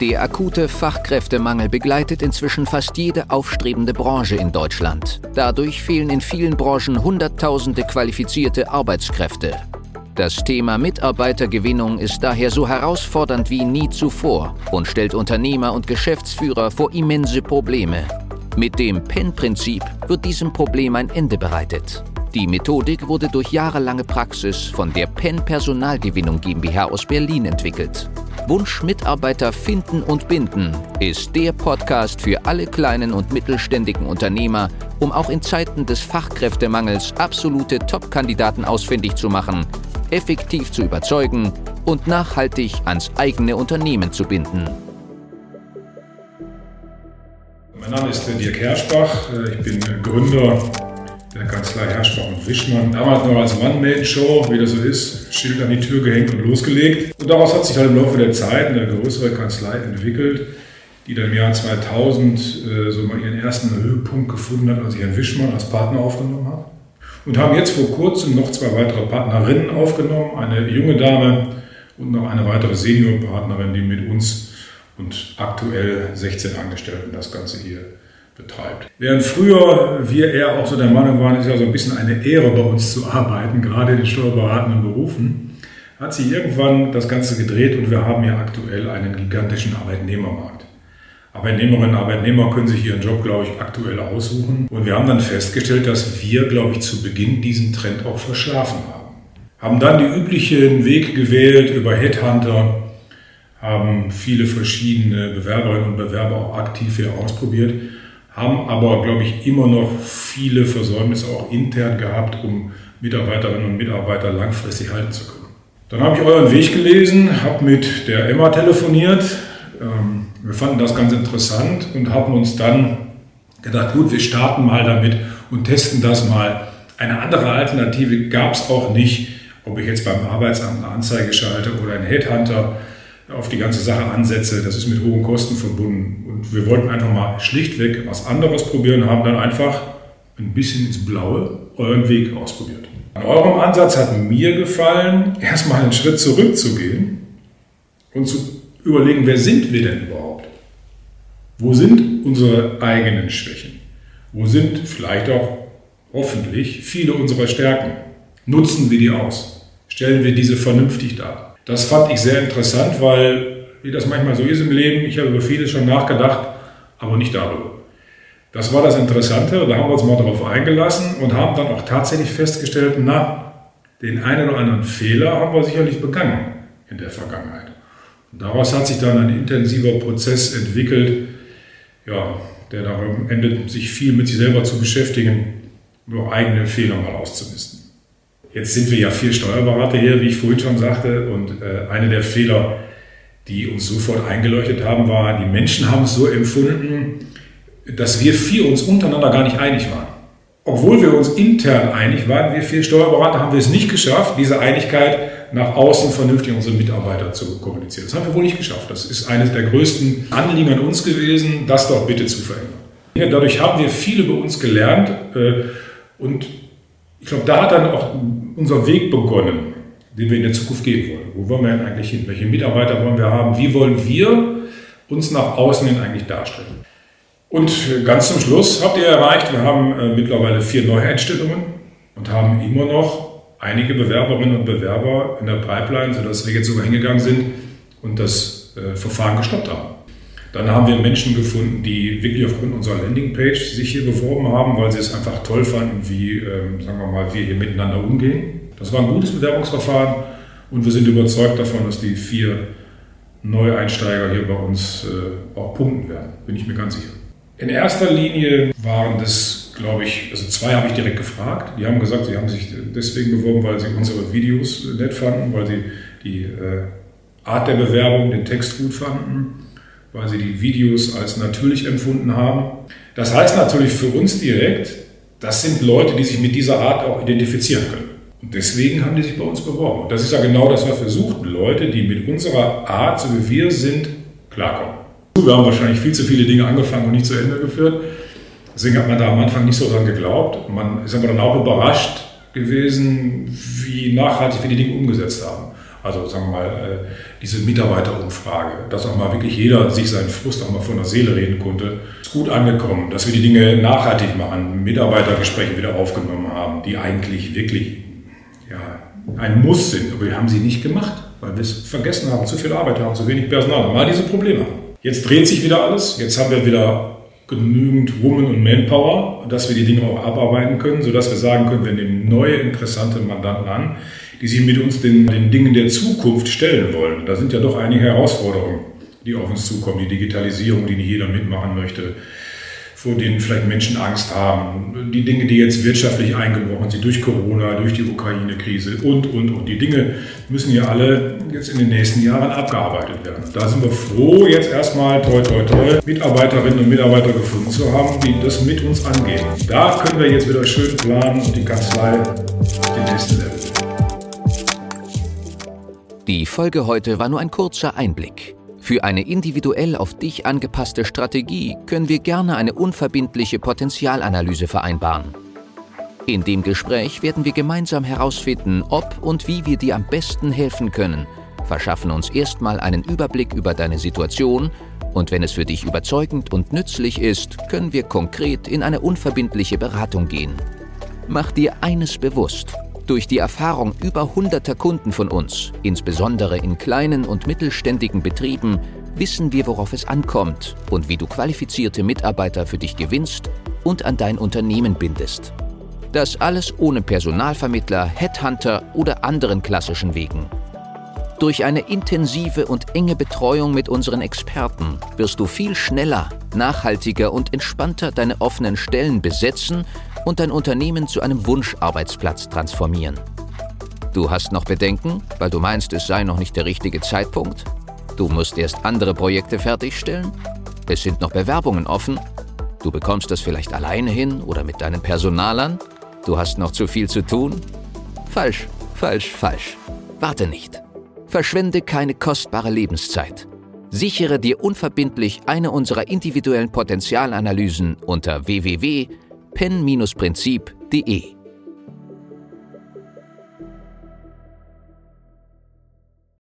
Der akute Fachkräftemangel begleitet inzwischen fast jede aufstrebende Branche in Deutschland. Dadurch fehlen in vielen Branchen Hunderttausende qualifizierte Arbeitskräfte. Das Thema Mitarbeitergewinnung ist daher so herausfordernd wie nie zuvor und stellt Unternehmer und Geschäftsführer vor immense Probleme. Mit dem PEN-Prinzip wird diesem Problem ein Ende bereitet. Die Methodik wurde durch jahrelange Praxis von der PEN Personalgewinnung GmbH aus Berlin entwickelt. Wunsch Mitarbeiter finden und binden ist der Podcast für alle kleinen und mittelständigen Unternehmer, um auch in Zeiten des Fachkräftemangels absolute Top-Kandidaten ausfindig zu machen, effektiv zu überzeugen und nachhaltig ans eigene Unternehmen zu binden. Mein Name ist Dirk Herschbach, ich bin Gründer der Kanzlei Herschbach und Wischmann. Damals noch als One-Man-Show, wie das so ist, Schild an die Tür gehängt und losgelegt. Und daraus hat sich halt im Laufe der Zeit eine größere Kanzlei entwickelt, die dann im Jahr 2000 äh, so mal ihren ersten Höhepunkt gefunden hat, als ich Herrn Wischmann als Partner aufgenommen habe. Und haben jetzt vor kurzem noch zwei weitere Partnerinnen aufgenommen, eine junge Dame und noch eine weitere Seniorpartnerin, die mit uns und aktuell 16 Angestellten das Ganze hier betreibt. Während früher wir eher auch so der Meinung waren, es ist ja so ein bisschen eine Ehre bei uns zu arbeiten, gerade in den steuerberatenden Berufen, hat sich irgendwann das Ganze gedreht und wir haben ja aktuell einen gigantischen Arbeitnehmermarkt. Arbeitnehmerinnen und Arbeitnehmer können sich ihren Job, glaube ich, aktuell aussuchen. Und wir haben dann festgestellt, dass wir, glaube ich, zu Beginn diesen Trend auch verschlafen haben. Haben dann den üblichen Weg gewählt über Headhunter, haben viele verschiedene Bewerberinnen und Bewerber auch aktiv hier ausprobiert haben aber, glaube ich, immer noch viele Versäumnisse auch intern gehabt, um Mitarbeiterinnen und Mitarbeiter langfristig halten zu können. Dann habe ich euren Weg gelesen, habe mit der Emma telefoniert. Ähm, wir fanden das ganz interessant und haben uns dann gedacht, gut, wir starten mal damit und testen das mal. Eine andere Alternative gab es auch nicht, ob ich jetzt beim Arbeitsamt eine Anzeige schalte oder einen Headhunter auf die ganze Sache ansetze. Das ist mit hohen Kosten verbunden. Und wir wollten einfach mal schlichtweg was anderes probieren, haben dann einfach ein bisschen ins Blaue euren Weg ausprobiert. An eurem Ansatz hat mir gefallen, erstmal einen Schritt zurückzugehen und zu überlegen, wer sind wir denn überhaupt? Wo sind unsere eigenen Schwächen? Wo sind vielleicht auch hoffentlich viele unserer Stärken? Nutzen wir die aus? Stellen wir diese vernünftig dar? Das fand ich sehr interessant, weil, wie das manchmal so ist im Leben, ich habe über vieles schon nachgedacht, aber nicht darüber. Das war das Interessante, da haben wir uns mal darauf eingelassen und haben dann auch tatsächlich festgestellt, na, den einen oder anderen Fehler haben wir sicherlich begangen in der Vergangenheit. Und daraus hat sich dann ein intensiver Prozess entwickelt, ja, der darum endet, sich viel mit sich selber zu beschäftigen, nur eigene Fehler mal auszumisten. Jetzt sind wir ja vier Steuerberater hier, wie ich vorhin schon sagte, und äh, einer der Fehler, die uns sofort eingeleuchtet haben, war, die Menschen haben es so empfunden, dass wir vier uns untereinander gar nicht einig waren. Obwohl wir uns intern einig waren, wir vier Steuerberater, haben wir es nicht geschafft, diese Einigkeit nach außen vernünftig unsere Mitarbeiter zu kommunizieren. Das haben wir wohl nicht geschafft. Das ist eines der größten Anliegen an uns gewesen, das doch bitte zu verändern. Dadurch haben wir viele bei uns gelernt äh, und ich glaube, da hat dann auch unser Weg begonnen, den wir in der Zukunft gehen wollen. Wo wollen wir denn eigentlich hin? Welche Mitarbeiter wollen wir haben? Wie wollen wir uns nach außen hin eigentlich darstellen? Und ganz zum Schluss habt ihr erreicht, wir haben äh, mittlerweile vier Neueinstellungen und haben immer noch einige Bewerberinnen und Bewerber in der Pipeline, sodass wir jetzt sogar hingegangen sind und das äh, Verfahren gestoppt haben. Dann haben wir Menschen gefunden, die wirklich aufgrund unserer Landingpage sich hier beworben haben, weil sie es einfach toll fanden, wie, ähm, sagen wir mal, wir hier miteinander umgehen. Das war ein gutes Bewerbungsverfahren und wir sind überzeugt davon, dass die vier Neueinsteiger hier bei uns äh, auch punkten werden, bin ich mir ganz sicher. In erster Linie waren das, glaube ich, also zwei habe ich direkt gefragt. Die haben gesagt, sie haben sich deswegen beworben, weil sie unsere Videos nett fanden, weil sie die äh, Art der Bewerbung, den Text gut fanden weil sie die Videos als natürlich empfunden haben. Das heißt natürlich für uns direkt, das sind Leute, die sich mit dieser Art auch identifizieren können. Und deswegen haben die sich bei uns beworben. Und das ist ja genau das, was wir suchten. Leute, die mit unserer Art, so wie wir sind, klarkommen. Wir haben wahrscheinlich viel zu viele Dinge angefangen und nicht zu Ende geführt. Deswegen hat man da am Anfang nicht so dran geglaubt. Man ist aber dann auch überrascht gewesen, wie nachhaltig wir die Dinge umgesetzt haben. Also sagen wir mal, äh, diese Mitarbeiterumfrage, dass auch mal wirklich jeder sich seinen Frust auch mal von der Seele reden konnte, ist gut angekommen, dass wir die Dinge nachhaltig machen, Mitarbeitergespräche wieder aufgenommen haben, die eigentlich wirklich ja, ein Muss sind, aber wir haben sie nicht gemacht, weil wir es vergessen haben, zu viel Arbeit haben, zu wenig Personal, mal diese Probleme haben. Jetzt dreht sich wieder alles, jetzt haben wir wieder genügend Woman- und Manpower, dass wir die Dinge auch abarbeiten können, sodass wir sagen können, wir nehmen neue interessante Mandanten an, die sich mit uns den, den Dingen der Zukunft stellen wollen. Da sind ja doch einige Herausforderungen, die auf uns zukommen. Die Digitalisierung, die nicht jeder mitmachen möchte vor denen vielleicht Menschen Angst haben. Die Dinge, die jetzt wirtschaftlich eingebrochen sind durch Corona, durch die Ukraine-Krise und, und, und. Die Dinge müssen ja alle jetzt in den nächsten Jahren abgearbeitet werden. Da sind wir froh, jetzt erstmal toi, toi, toi, Mitarbeiterinnen und Mitarbeiter gefunden zu haben, die das mit uns angehen. Da können wir jetzt wieder schön planen und die Kanzlei den nächsten Level. Die Folge heute war nur ein kurzer Einblick. Für eine individuell auf dich angepasste Strategie können wir gerne eine unverbindliche Potenzialanalyse vereinbaren. In dem Gespräch werden wir gemeinsam herausfinden, ob und wie wir dir am besten helfen können, verschaffen uns erstmal einen Überblick über deine Situation und wenn es für dich überzeugend und nützlich ist, können wir konkret in eine unverbindliche Beratung gehen. Mach dir eines bewusst. Durch die Erfahrung über hunderter Kunden von uns, insbesondere in kleinen und mittelständigen Betrieben, wissen wir, worauf es ankommt und wie du qualifizierte Mitarbeiter für dich gewinnst und an dein Unternehmen bindest. Das alles ohne Personalvermittler, Headhunter oder anderen klassischen Wegen. Durch eine intensive und enge Betreuung mit unseren Experten wirst du viel schneller, nachhaltiger und entspannter deine offenen Stellen besetzen und dein Unternehmen zu einem Wunscharbeitsplatz transformieren. Du hast noch Bedenken, weil du meinst, es sei noch nicht der richtige Zeitpunkt? Du musst erst andere Projekte fertigstellen? Es sind noch Bewerbungen offen? Du bekommst das vielleicht alleine hin oder mit deinen Personalern? Du hast noch zu viel zu tun? Falsch, falsch, falsch. Warte nicht. Verschwende keine kostbare Lebenszeit. Sichere dir unverbindlich eine unserer individuellen Potenzialanalysen unter www pen-prinzip.de